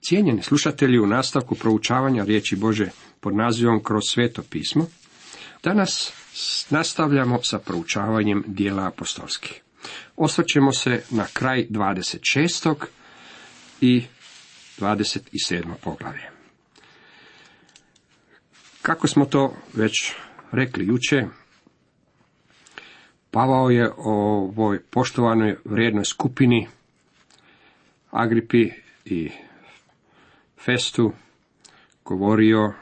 Cijenjeni slušatelji u nastavku proučavanja riječi Bože pod nazivom Kroz sveto pismo, danas nastavljamo sa proučavanjem dijela apostolskih. Osvrćemo se na kraj 26. i 27. poglavlje. Kako smo to već rekli juče, Pavao je o ovoj poštovanoj vrijednoj skupini Agripi i Festu govorio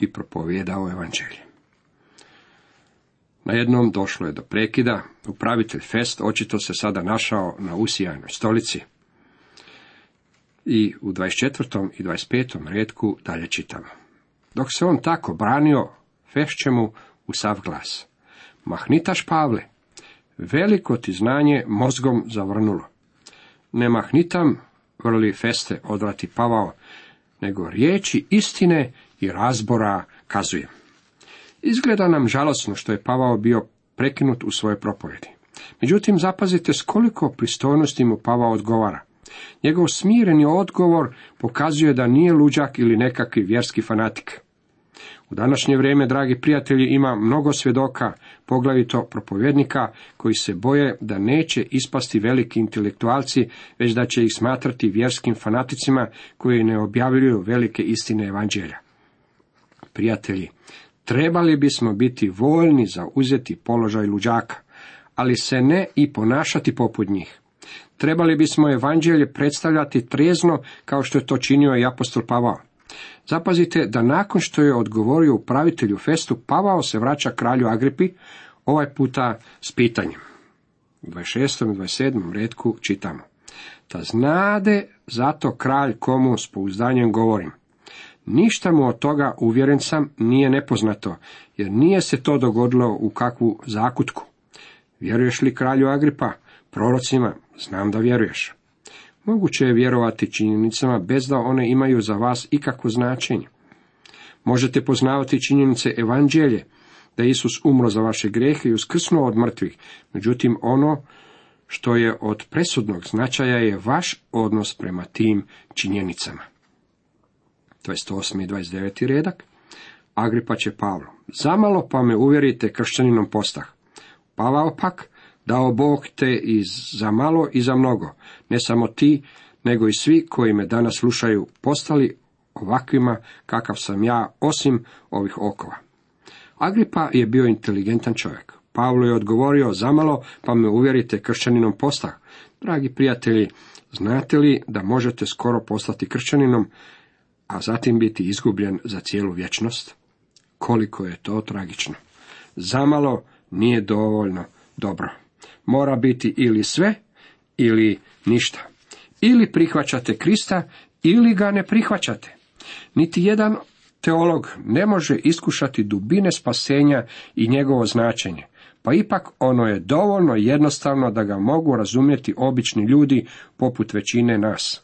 i propovjedao evanđelje. Na jednom došlo je do prekida, upravitelj Fest očito se sada našao na usijajnoj stolici i u 24. i 25. redku dalje čitamo. Dok se on tako branio, Fešće mu u sav glas. Mahnitaš Pavle, veliko ti znanje mozgom zavrnulo. Ne mahnitam, vrli Feste, odvrati Pavao, nego riječi istine i razbora kazujem. Izgleda nam žalosno što je Pavao bio prekinut u svojoj propovjedi. Međutim, zapazite s koliko pristojnosti mu Pavao odgovara. Njegov smireni odgovor pokazuje da nije luđak ili nekakvi vjerski fanatik. Današnje vrijeme, dragi prijatelji, ima mnogo svjedoka, poglavito propovjednika, koji se boje da neće ispasti veliki intelektualci, već da će ih smatrati vjerskim fanaticima koji ne objavljuju velike istine evanđelja. Prijatelji, trebali bismo biti voljni za uzeti položaj luđaka, ali se ne i ponašati poput njih. Trebali bismo evanđelje predstavljati trezno kao što je to činio i apostol Pavao. Zapazite da nakon što je odgovorio upravitelju Festu, Pavao se vraća kralju Agripi, ovaj puta s pitanjem. U 26. i 27. redku čitamo. Ta znade zato kralj komu s pouzdanjem govorim. Ništa mu od toga, uvjeren sam, nije nepoznato, jer nije se to dogodilo u kakvu zakutku. Vjeruješ li kralju Agripa, prorocima, znam da vjeruješ. Moguće je vjerovati činjenicama bez da one imaju za vas ikakvo značenje. Možete poznavati činjenice evanđelje, da Isus umro za vaše grehe i uskrsnuo od mrtvih. Međutim, ono što je od presudnog značaja je vaš odnos prema tim činjenicama. To je 108. i 29. redak. Agripa će Pavlo. Zamalo pa me uvjerite kršćaninom postah. Pavao pak, dao Bog te i za malo i za mnogo, ne samo ti, nego i svi koji me danas slušaju postali ovakvima kakav sam ja, osim ovih okova. Agripa je bio inteligentan čovjek. Pavlo je odgovorio zamalo, pa me uvjerite kršćaninom postah. Dragi prijatelji, znate li da možete skoro postati kršćaninom, a zatim biti izgubljen za cijelu vječnost? Koliko je to tragično. Zamalo nije dovoljno dobro. Mora biti ili sve, ili ništa. Ili prihvaćate Krista, ili ga ne prihvaćate. Niti jedan teolog ne može iskušati dubine spasenja i njegovo značenje, pa ipak ono je dovoljno jednostavno da ga mogu razumjeti obični ljudi poput većine nas.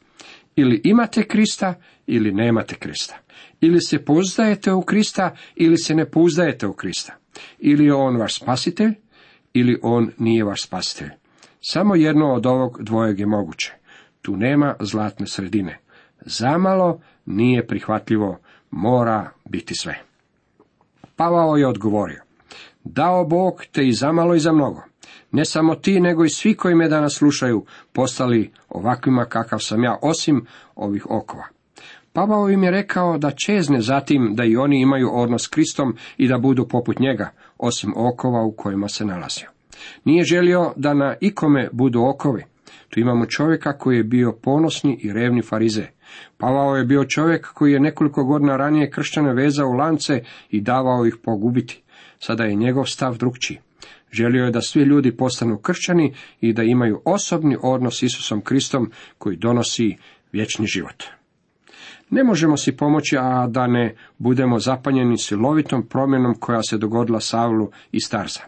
Ili imate Krista ili nemate Krista. Ili se pouzdajete u Krista ili se ne pouzdajete u Krista. Ili je on vaš spasitelj ili on nije vaš spasitelj. Samo jedno od ovog dvojeg je moguće. Tu nema zlatne sredine. Zamalo nije prihvatljivo, mora biti sve. Pavao je odgovorio. Dao Bog te i zamalo i za mnogo. Ne samo ti, nego i svi koji me danas slušaju, postali ovakvima kakav sam ja, osim ovih okova. Pavao im je rekao da čezne zatim da i oni imaju odnos s Kristom i da budu poput njega, osim okova u kojima se nalazio. Nije želio da na ikome budu okovi. Tu imamo čovjeka koji je bio ponosni i revni farize. Pavao je bio čovjek koji je nekoliko godina ranije kršćane vezao u lance i davao ih pogubiti. Sada je njegov stav drugčiji. Želio je da svi ljudi postanu kršćani i da imaju osobni odnos s Isusom Kristom koji donosi vječni život. Ne možemo si pomoći, a da ne budemo zapanjeni silovitom promjenom koja se dogodila Savlu i Starza.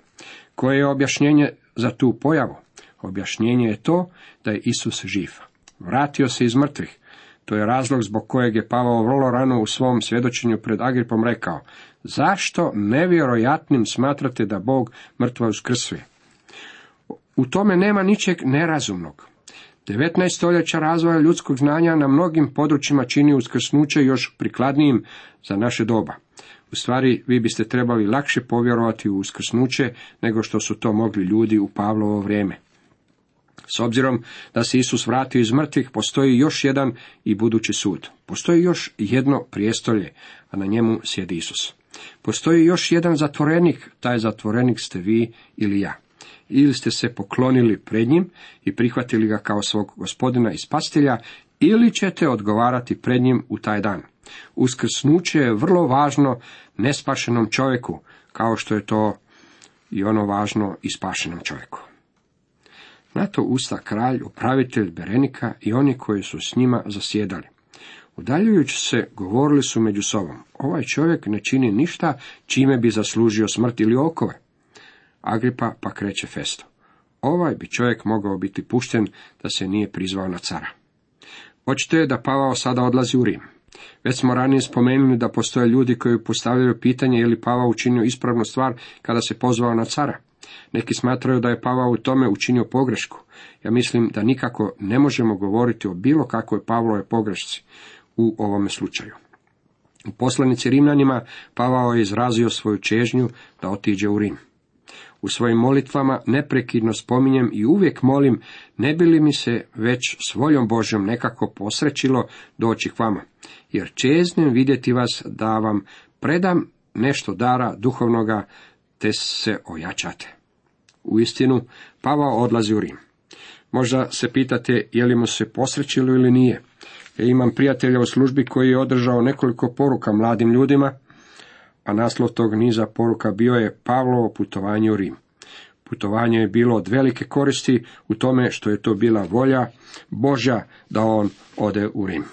Koje je objašnjenje za tu pojavu? Objašnjenje je to da je Isus živ. Vratio se iz mrtvih. To je razlog zbog kojeg je Pavao vrlo rano u svom svjedočenju pred Agripom rekao, zašto nevjerojatnim smatrate da Bog mrtvo uskrsuje? U tome nema ničeg nerazumnog. 19 stoljeća razvoja ljudskog znanja na mnogim područjima čini uskrsnuće još prikladnijim za naše doba. U stvari, vi biste trebali lakše povjerovati u uskrsnuće nego što su to mogli ljudi u Pavlovo vrijeme. S obzirom da se Isus vratio iz mrtvih, postoji još jedan i budući sud. Postoji još jedno prijestolje, a na njemu sjedi Isus. Postoji još jedan zatvorenik, taj zatvorenik ste vi ili ja. Ili ste se poklonili pred njim i prihvatili ga kao svog gospodina i spastelja, ili ćete odgovarati pred njim u taj dan. Uskrsnuće je vrlo važno nespašenom čovjeku, kao što je to i ono važno i spašenom čovjeku. Na to usta kralj, upravitelj Berenika i oni koji su s njima zasjedali. Udaljujući se, govorili su među sobom. Ovaj čovjek ne čini ništa čime bi zaslužio smrt ili okove. Agripa pa kreće festo. Ovaj bi čovjek mogao biti pušten da se nije prizvao na cara. Očito je da Pavao sada odlazi u Rim. Već smo ranije spomenuli da postoje ljudi koji postavljaju pitanje je li Pavao učinio ispravnu stvar kada se pozvao na cara. Neki smatraju da je Pavao u tome učinio pogrešku. Ja mislim da nikako ne možemo govoriti o bilo kakvoj Pavlove pogrešci u ovome slučaju. U poslanici Rimljanima Pavao je izrazio svoju čežnju da otiđe u Rim. U svojim molitvama neprekidno spominjem i uvijek molim, ne bi li mi se već s voljom Božjom nekako posrećilo doći k vama, jer čeznem vidjeti vas da vam predam nešto dara duhovnoga, te se ojačate. U istinu, Pavao odlazi u Rim. Možda se pitate je li mu se posrećilo ili nije. Ja imam prijatelja u službi koji je održao nekoliko poruka mladim ljudima, a naslov tog niza poruka bio je Pavlovo putovanje u Rim. Putovanje je bilo od velike koristi u tome što je to bila volja Božja da on ode u Rim.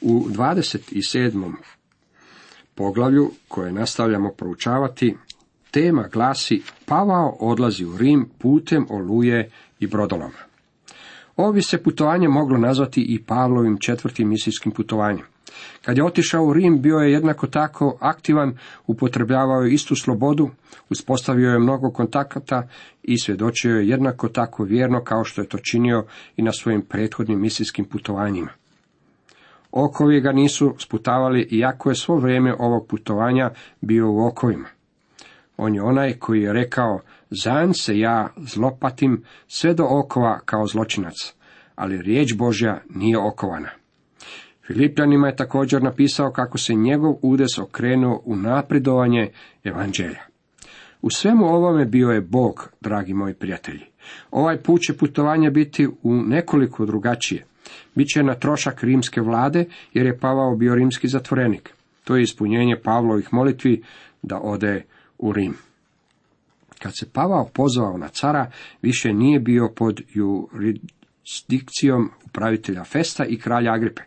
U 27. poglavlju koje nastavljamo proučavati, tema glasi Pavao odlazi u Rim putem oluje i brodoloma. Ovo bi se putovanje moglo nazvati i Pavlovim četvrtim misijskim putovanjem. Kad je otišao u Rim, bio je jednako tako aktivan, upotrebljavao je istu slobodu, uspostavio je mnogo kontakata i svjedočio je jednako tako vjerno kao što je to činio i na svojim prethodnim misijskim putovanjima. Okovi ga nisu sputavali, iako je svo vrijeme ovog putovanja bio u okovima. On je onaj koji je rekao, zan se ja zlopatim sve do okova kao zločinac, ali riječ Božja nije okovana. Filipljanima je također napisao kako se njegov udes okrenuo u napredovanje evanđelja. U svemu ovome bio je Bog, dragi moji prijatelji. Ovaj put će putovanje biti u nekoliko drugačije. Biće na trošak rimske vlade, jer je Pavao bio rimski zatvorenik. To je ispunjenje Pavlovih molitvi da ode u Rim. Kad se Pavao pozvao na cara, više nije bio pod jurisdikcijom upravitelja Festa i kralja Agripe.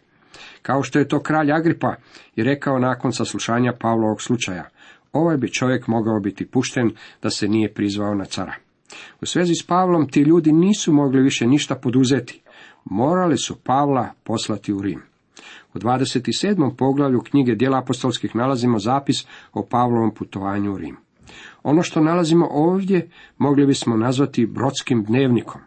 Kao što je to kralj Agripa i rekao nakon saslušanja Pavlovog slučaja, ovaj bi čovjek mogao biti pušten da se nije prizvao na cara. U svezi s Pavlom ti ljudi nisu mogli više ništa poduzeti. Morali su Pavla poslati u Rim. U 27. poglavlju knjige Dijela apostolskih nalazimo zapis o Pavlovom putovanju u Rim. Ono što nalazimo ovdje mogli bismo nazvati brodskim dnevnikom.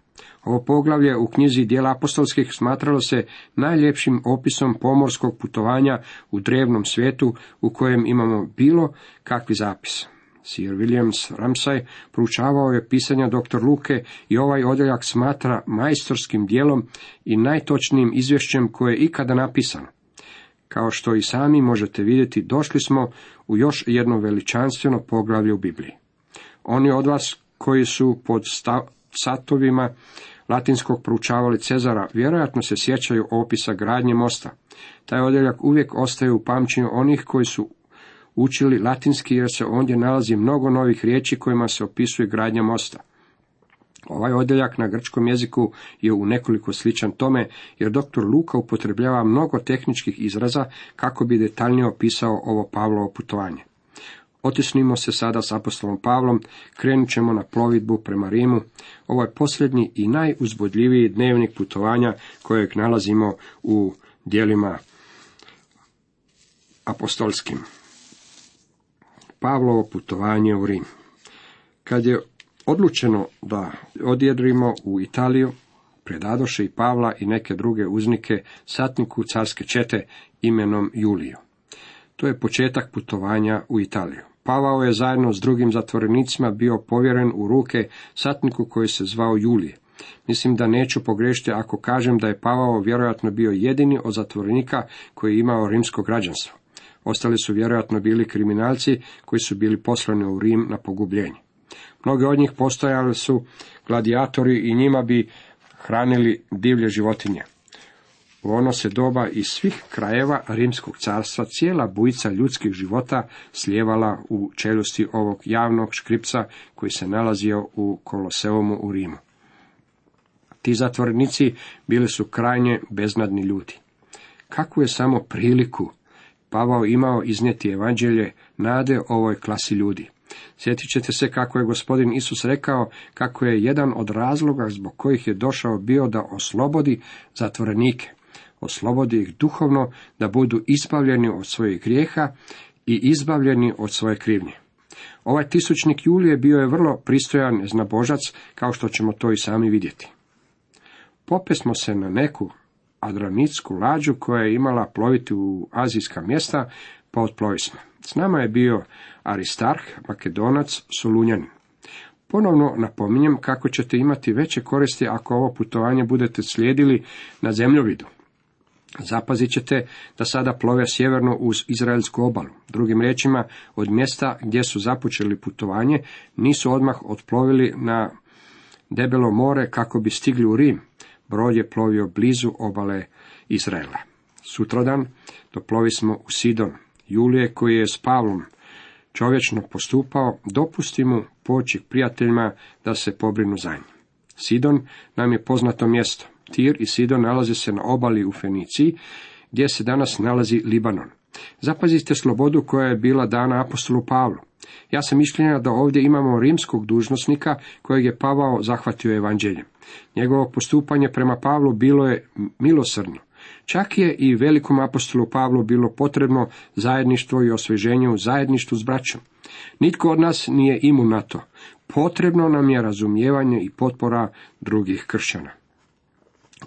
Ovo poglavlje u knjizi dijela apostolskih smatralo se najljepšim opisom pomorskog putovanja u drevnom svijetu u kojem imamo bilo kakvi zapis. Sir Williams Ramsay proučavao je pisanja dr. Luke i ovaj odjeljak smatra majstorskim dijelom i najtočnijim izvješćem koje je ikada napisano. Kao što i sami možete vidjeti, došli smo u još jedno veličanstveno poglavlje u Bibliji. Oni od vas koji su pod satovima latinskog proučavali Cezara, vjerojatno se sjećaju opisa gradnje mosta. Taj odjeljak uvijek ostaje u pamćenju onih koji su učili latinski jer se ondje nalazi mnogo novih riječi kojima se opisuje gradnja mosta. Ovaj odjeljak na grčkom jeziku je u nekoliko sličan tome, jer dr. Luka upotrebljava mnogo tehničkih izraza kako bi detaljnije opisao ovo Pavlovo putovanje. Otisnimo se sada s apostolom Pavlom, krenut ćemo na plovidbu prema Rimu. Ovo je posljednji i najuzbudljiviji dnevnik putovanja kojeg nalazimo u dijelima apostolskim. Pavlovo putovanje u Rim. Kad je odlučeno da odjedrimo u Italiju, predadoše i Pavla i neke druge uznike satniku carske čete imenom Juliju. To je početak putovanja u Italiju. Pavao je zajedno s drugim zatvorenicima bio povjeren u ruke satniku koji se zvao Julije. Mislim da neću pogrešiti ako kažem da je Pavao vjerojatno bio jedini od zatvorenika koji je imao rimsko građanstvo. Ostali su vjerojatno bili kriminalci koji su bili poslani u Rim na pogubljenje. Mnogi od njih postojali su gladijatori i njima bi hranili divlje životinje. U ono se doba iz svih krajeva Rimskog carstva cijela bujica ljudskih života slijevala u čeljusti ovog javnog škripca koji se nalazio u Koloseumu u Rimu. Ti zatvorenici bili su krajnje beznadni ljudi. Kakvu je samo priliku Pavao imao iznijeti evanđelje nade ovoj klasi ljudi. Sjetit ćete se kako je gospodin Isus rekao kako je jedan od razloga zbog kojih je došao bio da oslobodi zatvorenike. Oslobodi ih duhovno da budu isbavljeni od svojih grijeha i izbavljeni od svoje krivnje. Ovaj tisućnik Julije bio je vrlo pristojan znabožac, kao što ćemo to i sami vidjeti. Popesmo se na neku adramitsku lađu koja je imala ploviti u azijska mjesta, pa otplovi smo. S nama je bio Aristarh, makedonac, solunjanin. Ponovno napominjem kako ćete imati veće koristi ako ovo putovanje budete slijedili na zemljovidu. Zapazit ćete da sada plove sjeverno uz izraelsku obalu. Drugim riječima, od mjesta gdje su započeli putovanje, nisu odmah otplovili na debelo more kako bi stigli u Rim. Brod je plovio blizu obale Izraela. Sutradan doplovi smo u Sidon. Julije koji je s Pavlom čovječno postupao, dopusti mu poći prijateljima da se pobrinu za njim. Sidon nam je poznato mjesto. Tir i Sidon nalaze se na obali u Feniciji, gdje se danas nalazi Libanon. Zapazite slobodu koja je bila dana apostolu Pavlu. Ja sam mišljenja da ovdje imamo rimskog dužnosnika kojeg je Pavao zahvatio evanđeljem. Njegovo postupanje prema Pavlu bilo je milosrdno. Čak je i velikom apostolu Pavlu bilo potrebno zajedništvo i osveženje u zajedništvu s braćom. Nitko od nas nije imun na to. Potrebno nam je razumijevanje i potpora drugih kršćana.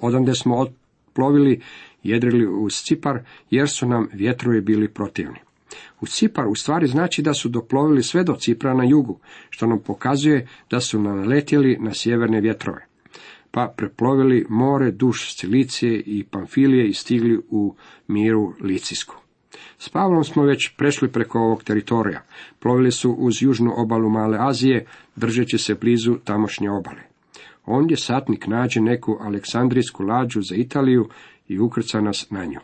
Odande smo otplovili, jedrili uz Cipar, jer su nam vjetrovi bili protivni. U Cipar u stvari znači da su doplovili sve do Cipra na jugu, što nam pokazuje da su naletjeli na sjeverne vjetrove pa preplovili more duš Cilicije i Pamfilije i stigli u miru Licijsku. S Pavlom smo već prešli preko ovog teritorija. Plovili su uz južnu obalu Male Azije, držeći se blizu tamošnje obale. Ondje satnik nađe neku aleksandrijsku lađu za Italiju i ukrca nas na nju.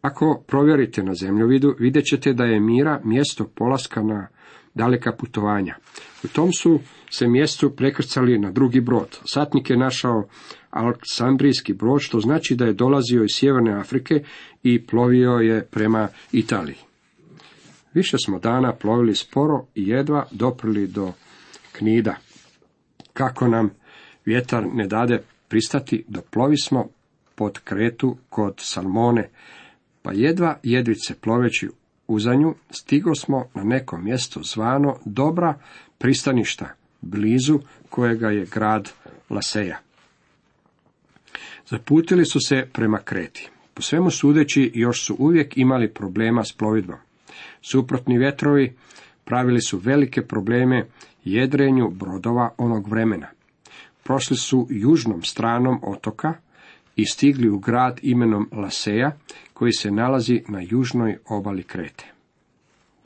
Ako provjerite na zemljovidu, vidjet ćete da je Mira mjesto polaska na daleka putovanja. U tom su se mjestu prekrcali na drugi brod. Satnik je našao Aleksandrijski brod, što znači da je dolazio iz Sjeverne Afrike i plovio je prema Italiji. Više smo dana plovili sporo i jedva doprili do Knida. Kako nam vjetar ne dade pristati, doplovi smo pod kretu kod Salmone, pa jedva jedvice ploveći uzanju stigo smo na neko mjesto zvano Dobra pristaništa, blizu kojega je grad Laseja. Zaputili su se prema Kreti. Po svemu sudeći još su uvijek imali problema s plovidbom. Suprotni vjetrovi pravili su velike probleme jedrenju brodova onog vremena. Prošli su južnom stranom otoka i stigli u grad imenom Laseja, koji se nalazi na južnoj obali Krete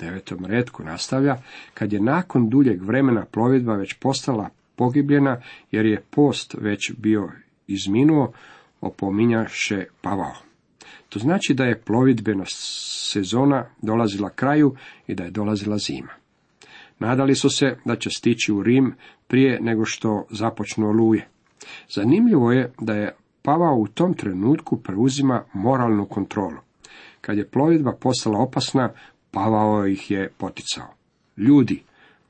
devetom redku nastavlja, kad je nakon duljeg vremena plovidba već postala pogibljena, jer je post već bio izminuo, opominjaše Pavao. To znači da je plovidbena sezona dolazila kraju i da je dolazila zima. Nadali su se da će stići u Rim prije nego što započnu oluje. Zanimljivo je da je Pavao u tom trenutku preuzima moralnu kontrolu. Kad je plovidba postala opasna, Pavao ih je poticao. Ljudi,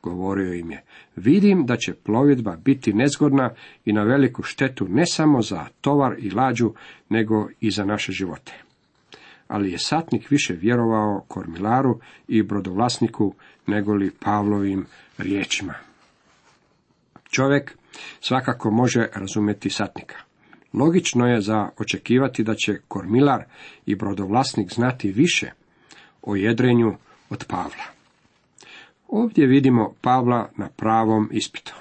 govorio im je, vidim da će plovidba biti nezgodna i na veliku štetu ne samo za tovar i lađu, nego i za naše živote. Ali je satnik više vjerovao kormilaru i brodovlasniku nego li Pavlovim riječima. Čovjek svakako može razumjeti satnika. Logično je za očekivati da će kormilar i brodovlasnik znati više o jedrenju od Pavla. Ovdje vidimo Pavla na pravom ispitu.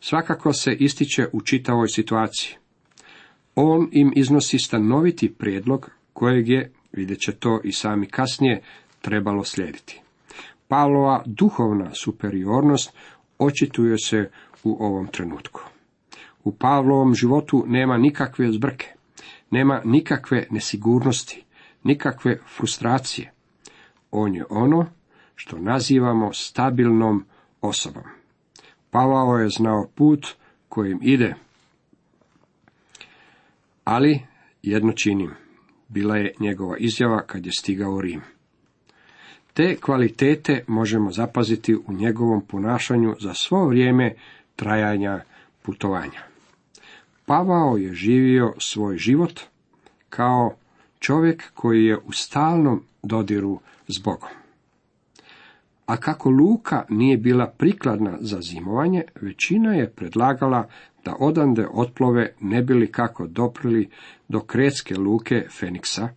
Svakako se ističe u čitavoj situaciji. On im iznosi stanoviti prijedlog kojeg je, vidjet će to i sami kasnije, trebalo slijediti. Pavlova duhovna superiornost očituje se u ovom trenutku. U Pavlovom životu nema nikakve zbrke, nema nikakve nesigurnosti, nikakve frustracije. On je ono što nazivamo stabilnom osobom. Pavao je znao put kojim ide, ali jedno činim. Bila je njegova izjava kad je stigao u Rim. Te kvalitete možemo zapaziti u njegovom ponašanju za svo vrijeme trajanja putovanja. Pavao je živio svoj život kao čovjek koji je u stalnom dodiru s Bogom. A kako luka nije bila prikladna za zimovanje, većina je predlagala da odande otplove ne bili kako doprili do kretske luke Feniksa,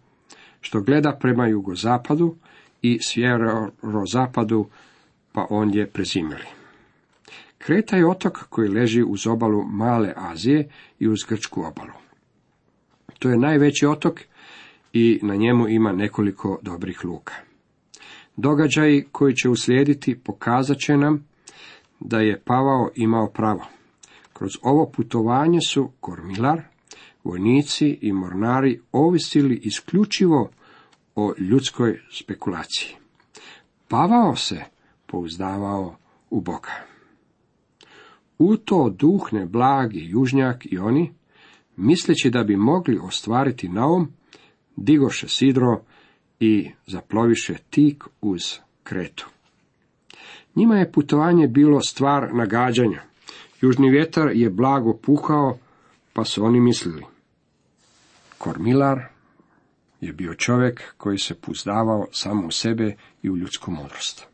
što gleda prema jugozapadu i sjeverozapadu, pa ondje prezimili. Kreta je otok koji leži uz obalu Male Azije i uz Grčku obalu. To je najveći otok i na njemu ima nekoliko dobrih luka. Događaji koji će uslijediti pokazat će nam da je Pavao imao pravo. Kroz ovo putovanje su kormilar, vojnici i mornari ovisili isključivo o ljudskoj spekulaciji. Pavao se pouzdavao u Boga. U to duhne blagi južnjak i oni, misleći da bi mogli ostvariti naum, digoše sidro i zaploviše tik uz kretu. Njima je putovanje bilo stvar nagađanja. Južni vjetar je blago puhao, pa su oni mislili. Kormilar je bio čovjek koji se pouzdavao samo u sebe i u ljudsku mudrost.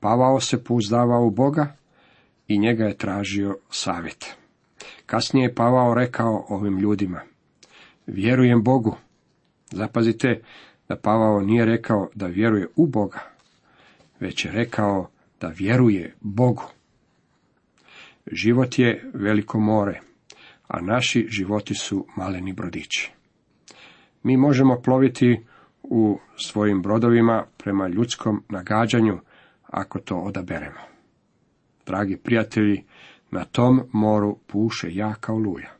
Pavao se pouzdavao u Boga, i njega je tražio savjet. Kasnije je Pavao rekao ovim ljudima, vjerujem Bogu. Zapazite da Pavao nije rekao da vjeruje u Boga, već je rekao da vjeruje Bogu. Život je veliko more, a naši životi su maleni brodići. Mi možemo ploviti u svojim brodovima prema ljudskom nagađanju, ako to odaberemo. Dragi prijatelji, na tom moru puše jaka oluja.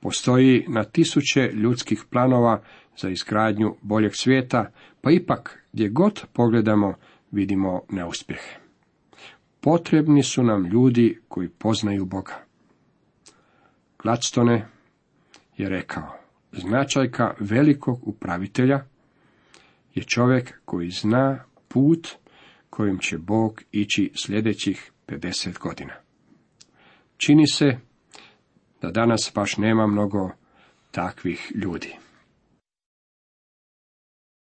Postoji na tisuće ljudskih planova za izgradnju boljeg svijeta, pa ipak gdje god pogledamo vidimo neuspjehe. Potrebni su nam ljudi koji poznaju Boga. Gladstone je rekao, značajka velikog upravitelja je čovjek koji zna put kojim će Bog ići sljedećih 50 godina. Čini se da danas baš nema mnogo takvih ljudi.